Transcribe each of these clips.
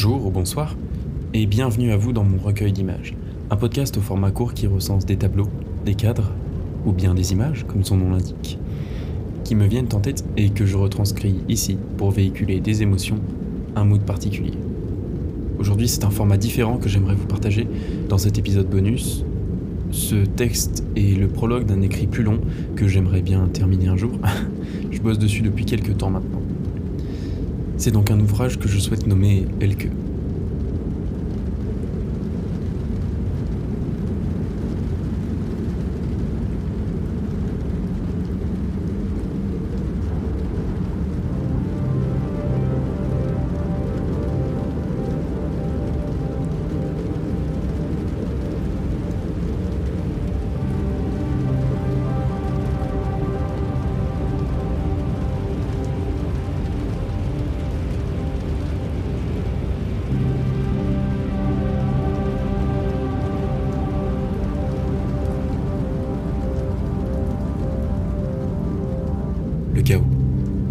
Bonjour ou bonsoir, et bienvenue à vous dans mon recueil d'images, un podcast au format court qui recense des tableaux, des cadres, ou bien des images, comme son nom l'indique, qui me viennent en tête et que je retranscris ici pour véhiculer des émotions, un mood particulier. Aujourd'hui, c'est un format différent que j'aimerais vous partager dans cet épisode bonus. Ce texte est le prologue d'un écrit plus long que j'aimerais bien terminer un jour. je bosse dessus depuis quelques temps maintenant. C'est donc un ouvrage que je souhaite nommer Elke.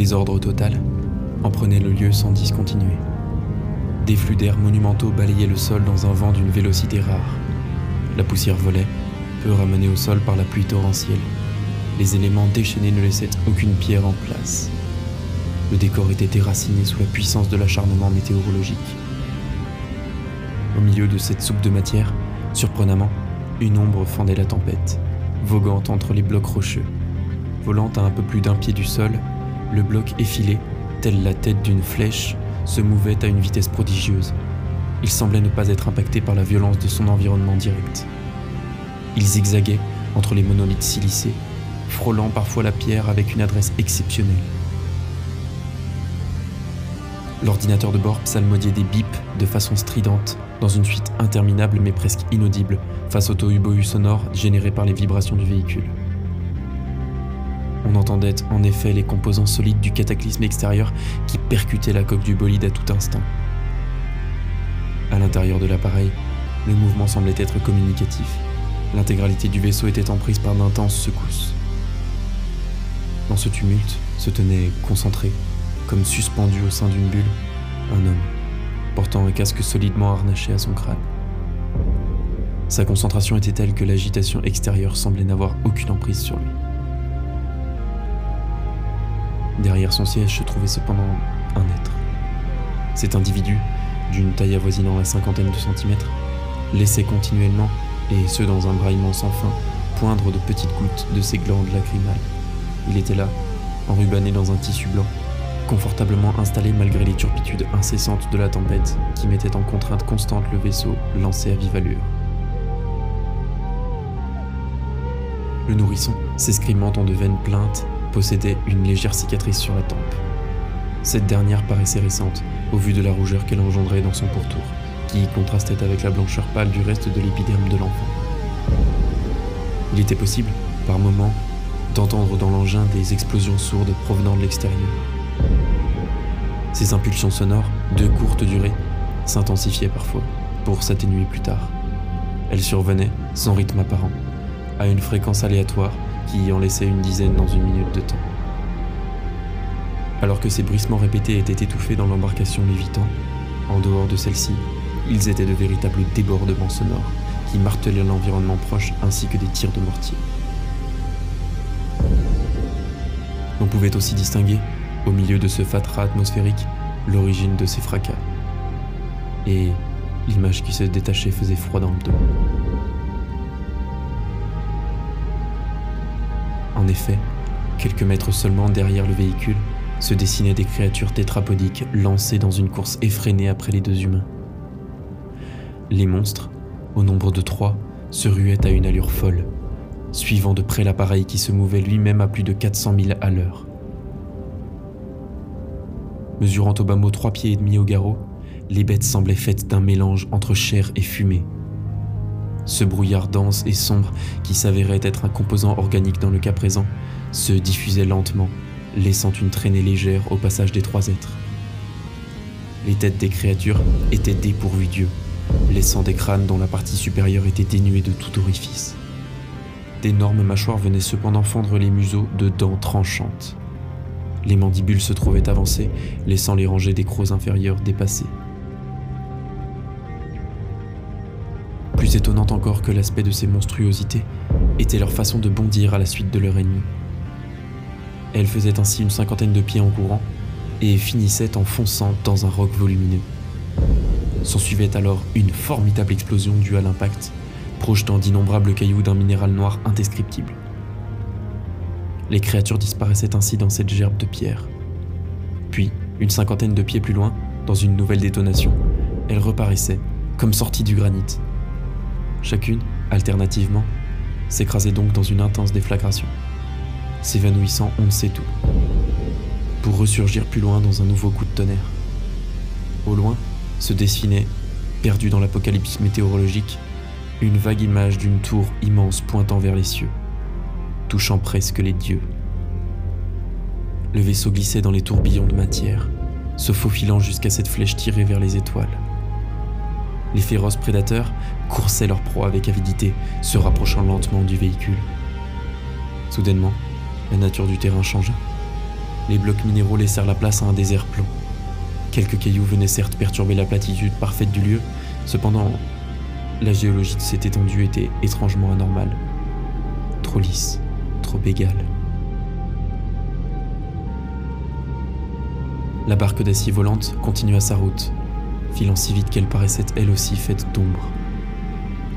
Désordre total, en prenait le lieu sans discontinuer. Des flux d'air monumentaux balayaient le sol dans un vent d'une vélocité rare. La poussière volait, peu ramenée au sol par la pluie torrentielle. Les éléments déchaînés ne laissaient aucune pierre en place. Le décor était déraciné sous la puissance de l'acharnement météorologique. Au milieu de cette soupe de matière, surprenamment, une ombre fendait la tempête, voguant entre les blocs rocheux. Volant à un peu plus d'un pied du sol, le bloc effilé, telle la tête d'une flèche, se mouvait à une vitesse prodigieuse. Il semblait ne pas être impacté par la violence de son environnement direct. Il zigzaguait entre les monolithes silicés, frôlant parfois la pierre avec une adresse exceptionnelle. L'ordinateur de bord psalmodiait des bips de façon stridente, dans une suite interminable mais presque inaudible, face au tohu sonore généré par les vibrations du véhicule. On entendait en effet les composants solides du cataclysme extérieur qui percutaient la coque du bolide à tout instant. À l'intérieur de l'appareil, le mouvement semblait être communicatif. L'intégralité du vaisseau était en prise par d'intenses secousses. Dans ce tumulte se tenait concentré, comme suspendu au sein d'une bulle, un homme, portant un casque solidement harnaché à son crâne. Sa concentration était telle que l'agitation extérieure semblait n'avoir aucune emprise sur lui. Derrière son siège se trouvait cependant un être. Cet individu, d'une taille avoisinant la cinquantaine de centimètres, laissait continuellement, et ce dans un braillement sans fin, poindre de petites gouttes de ses glandes lacrymales. Il était là, enrubanné dans un tissu blanc, confortablement installé malgré les turpitudes incessantes de la tempête qui mettait en contrainte constante le vaisseau lancé à vive allure. Le nourrisson, s'escrimant en de vaines plaintes, possédait une légère cicatrice sur la tempe. Cette dernière paraissait récente, au vu de la rougeur qu'elle engendrait dans son pourtour, qui contrastait avec la blancheur pâle du reste de l'épiderme de l'enfant. Il était possible, par moments, d'entendre dans l'engin des explosions sourdes provenant de l'extérieur. Ces impulsions sonores, de courte durée, s'intensifiaient parfois, pour s'atténuer plus tard. Elles survenaient, sans rythme apparent, à une fréquence aléatoire qui en laissait une dizaine dans une minute de temps. Alors que ces bruissements répétés étaient étouffés dans l'embarcation lévitant, en dehors de celle-ci, ils étaient de véritables débordements sonores qui martelaient l'environnement proche ainsi que des tirs de mortier. On pouvait aussi distinguer, au milieu de ce fatras atmosphérique, l'origine de ces fracas. Et l'image qui se détachait faisait froid dans le dos. En effet, quelques mètres seulement derrière le véhicule, se dessinaient des créatures tétrapodiques lancées dans une course effrénée après les deux humains. Les monstres, au nombre de trois, se ruaient à une allure folle, suivant de près l'appareil qui se mouvait lui-même à plus de 400 000 à l'heure. Mesurant au bas mot trois pieds et demi au garrot, les bêtes semblaient faites d'un mélange entre chair et fumée, ce brouillard dense et sombre, qui s'avérait être un composant organique dans le cas présent, se diffusait lentement, laissant une traînée légère au passage des trois êtres. Les têtes des créatures étaient dépourvues d'yeux, laissant des crânes dont la partie supérieure était dénuée de tout orifice. D'énormes mâchoires venaient cependant fendre les museaux de dents tranchantes. Les mandibules se trouvaient avancées, laissant les rangées des crocs inférieurs dépassées. Plus étonnante encore que l'aspect de ces monstruosités était leur façon de bondir à la suite de leur ennemi. Elles faisaient ainsi une cinquantaine de pieds en courant et finissaient en fonçant dans un roc volumineux. S'ensuivait alors une formidable explosion due à l'impact, projetant d'innombrables cailloux d'un minéral noir indescriptible. Les créatures disparaissaient ainsi dans cette gerbe de pierre. Puis, une cinquantaine de pieds plus loin, dans une nouvelle détonation, elles reparaissaient, comme sorties du granit. Chacune, alternativement, s'écrasait donc dans une intense déflagration, s'évanouissant on ne sait où, pour ressurgir plus loin dans un nouveau coup de tonnerre. Au loin, se dessinait, perdu dans l'apocalypse météorologique, une vague image d'une tour immense pointant vers les cieux, touchant presque les dieux. Le vaisseau glissait dans les tourbillons de matière, se faufilant jusqu'à cette flèche tirée vers les étoiles. Les féroces prédateurs coursaient leur proie avec avidité, se rapprochant lentement du véhicule. Soudainement, la nature du terrain changea. Les blocs minéraux laissèrent la place à un désert plomb. Quelques cailloux venaient certes perturber la platitude parfaite du lieu, cependant, la géologie de cette étendue était étrangement anormale. Trop lisse, trop égale. La barque d'acier volante continua sa route, filant si vite qu'elle paraissait elle aussi faite d'ombre.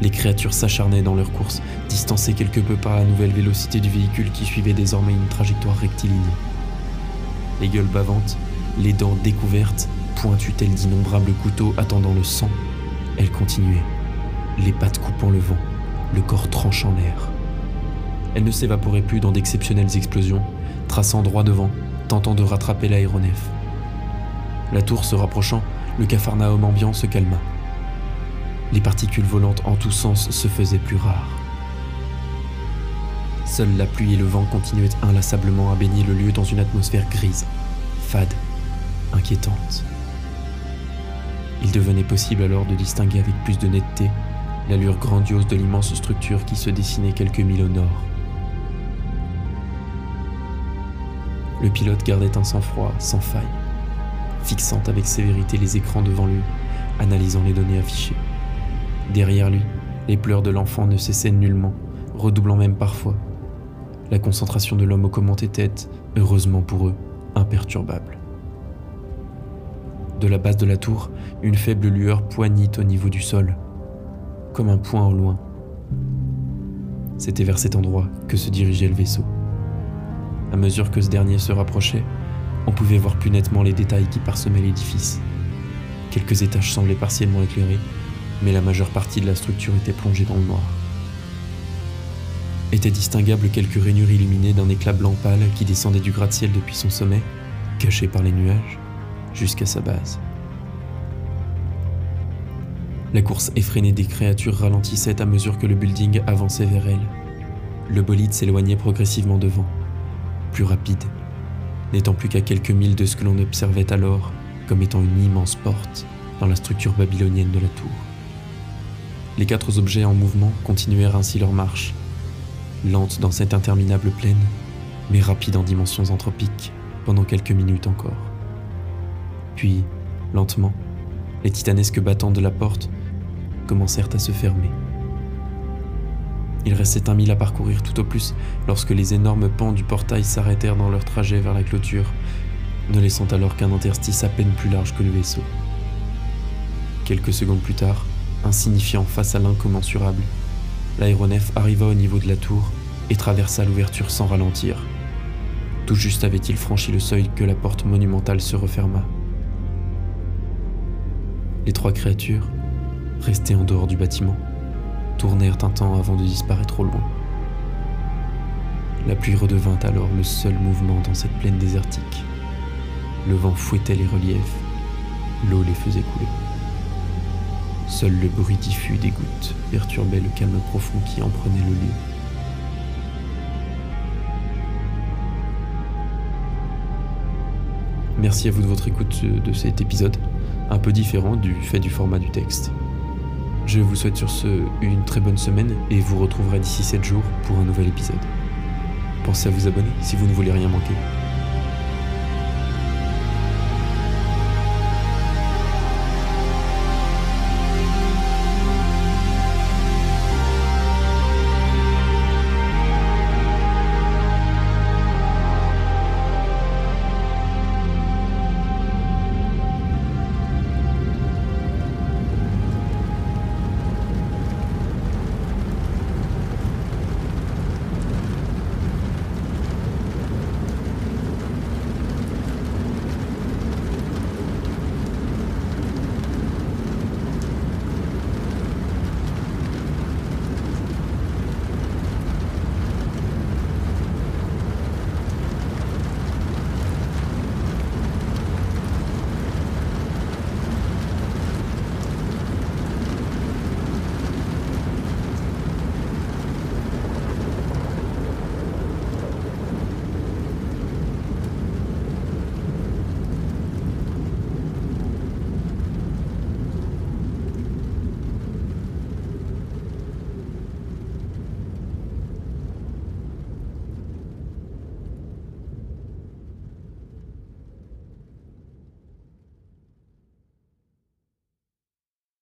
Les créatures s'acharnaient dans leur course, distancées quelque peu par la nouvelle vélocité du véhicule qui suivait désormais une trajectoire rectiligne. Les gueules bavantes, les dents découvertes, pointues-elles d'innombrables couteaux attendant le sang, elles continuaient, les pattes coupant le vent, le corps tranchant l'air. Elles ne s'évaporaient plus dans d'exceptionnelles explosions, traçant droit devant, tentant de rattraper l'aéronef. La tour se rapprochant, le capharnaüm ambiant se calma. Les particules volantes en tous sens se faisaient plus rares. Seule la pluie et le vent continuaient inlassablement à baigner le lieu dans une atmosphère grise, fade, inquiétante. Il devenait possible alors de distinguer avec plus de netteté l'allure grandiose de l'immense structure qui se dessinait quelques milles au nord. Le pilote gardait un sang-froid sans faille fixant avec sévérité les écrans devant lui, analysant les données affichées. Derrière lui, les pleurs de l'enfant ne cessaient nullement, redoublant même parfois. La concentration de l'homme aux commandes était, heureusement pour eux, imperturbable. De la base de la tour, une faible lueur poignit au niveau du sol, comme un point au loin. C'était vers cet endroit que se dirigeait le vaisseau. À mesure que ce dernier se rapprochait, on pouvait voir plus nettement les détails qui parsemaient l'édifice. Quelques étages semblaient partiellement éclairés, mais la majeure partie de la structure était plongée dans le noir. Étaient distinguables quelques rainures illuminées d'un éclat blanc pâle qui descendait du gratte-ciel depuis son sommet, caché par les nuages, jusqu'à sa base. La course effrénée des créatures ralentissait à mesure que le building avançait vers elle. Le bolide s'éloignait progressivement devant, plus rapide, n'étant plus qu'à quelques milles de ce que l'on observait alors comme étant une immense porte dans la structure babylonienne de la tour. Les quatre objets en mouvement continuèrent ainsi leur marche, lente dans cette interminable plaine, mais rapide en dimensions anthropiques pendant quelques minutes encore. Puis, lentement, les titanesques battants de la porte commencèrent à se fermer. Il restait un mille à parcourir tout au plus lorsque les énormes pans du portail s'arrêtèrent dans leur trajet vers la clôture, ne laissant alors qu'un interstice à peine plus large que le vaisseau. Quelques secondes plus tard, insignifiant face à l'incommensurable, l'aéronef arriva au niveau de la tour et traversa l'ouverture sans ralentir. Tout juste avait-il franchi le seuil que la porte monumentale se referma. Les trois créatures, restées en dehors du bâtiment, tournèrent un temps avant de disparaître au loin. La pluie redevint alors le seul mouvement dans cette plaine désertique. Le vent fouettait les reliefs, l'eau les faisait couler. Seul le bruit diffus des gouttes perturbait le calme profond qui en prenait le lieu. Merci à vous de votre écoute de cet épisode, un peu différent du fait du format du texte. Je vous souhaite sur ce une très bonne semaine et vous retrouverez d'ici 7 jours pour un nouvel épisode. Pensez à vous abonner si vous ne voulez rien manquer.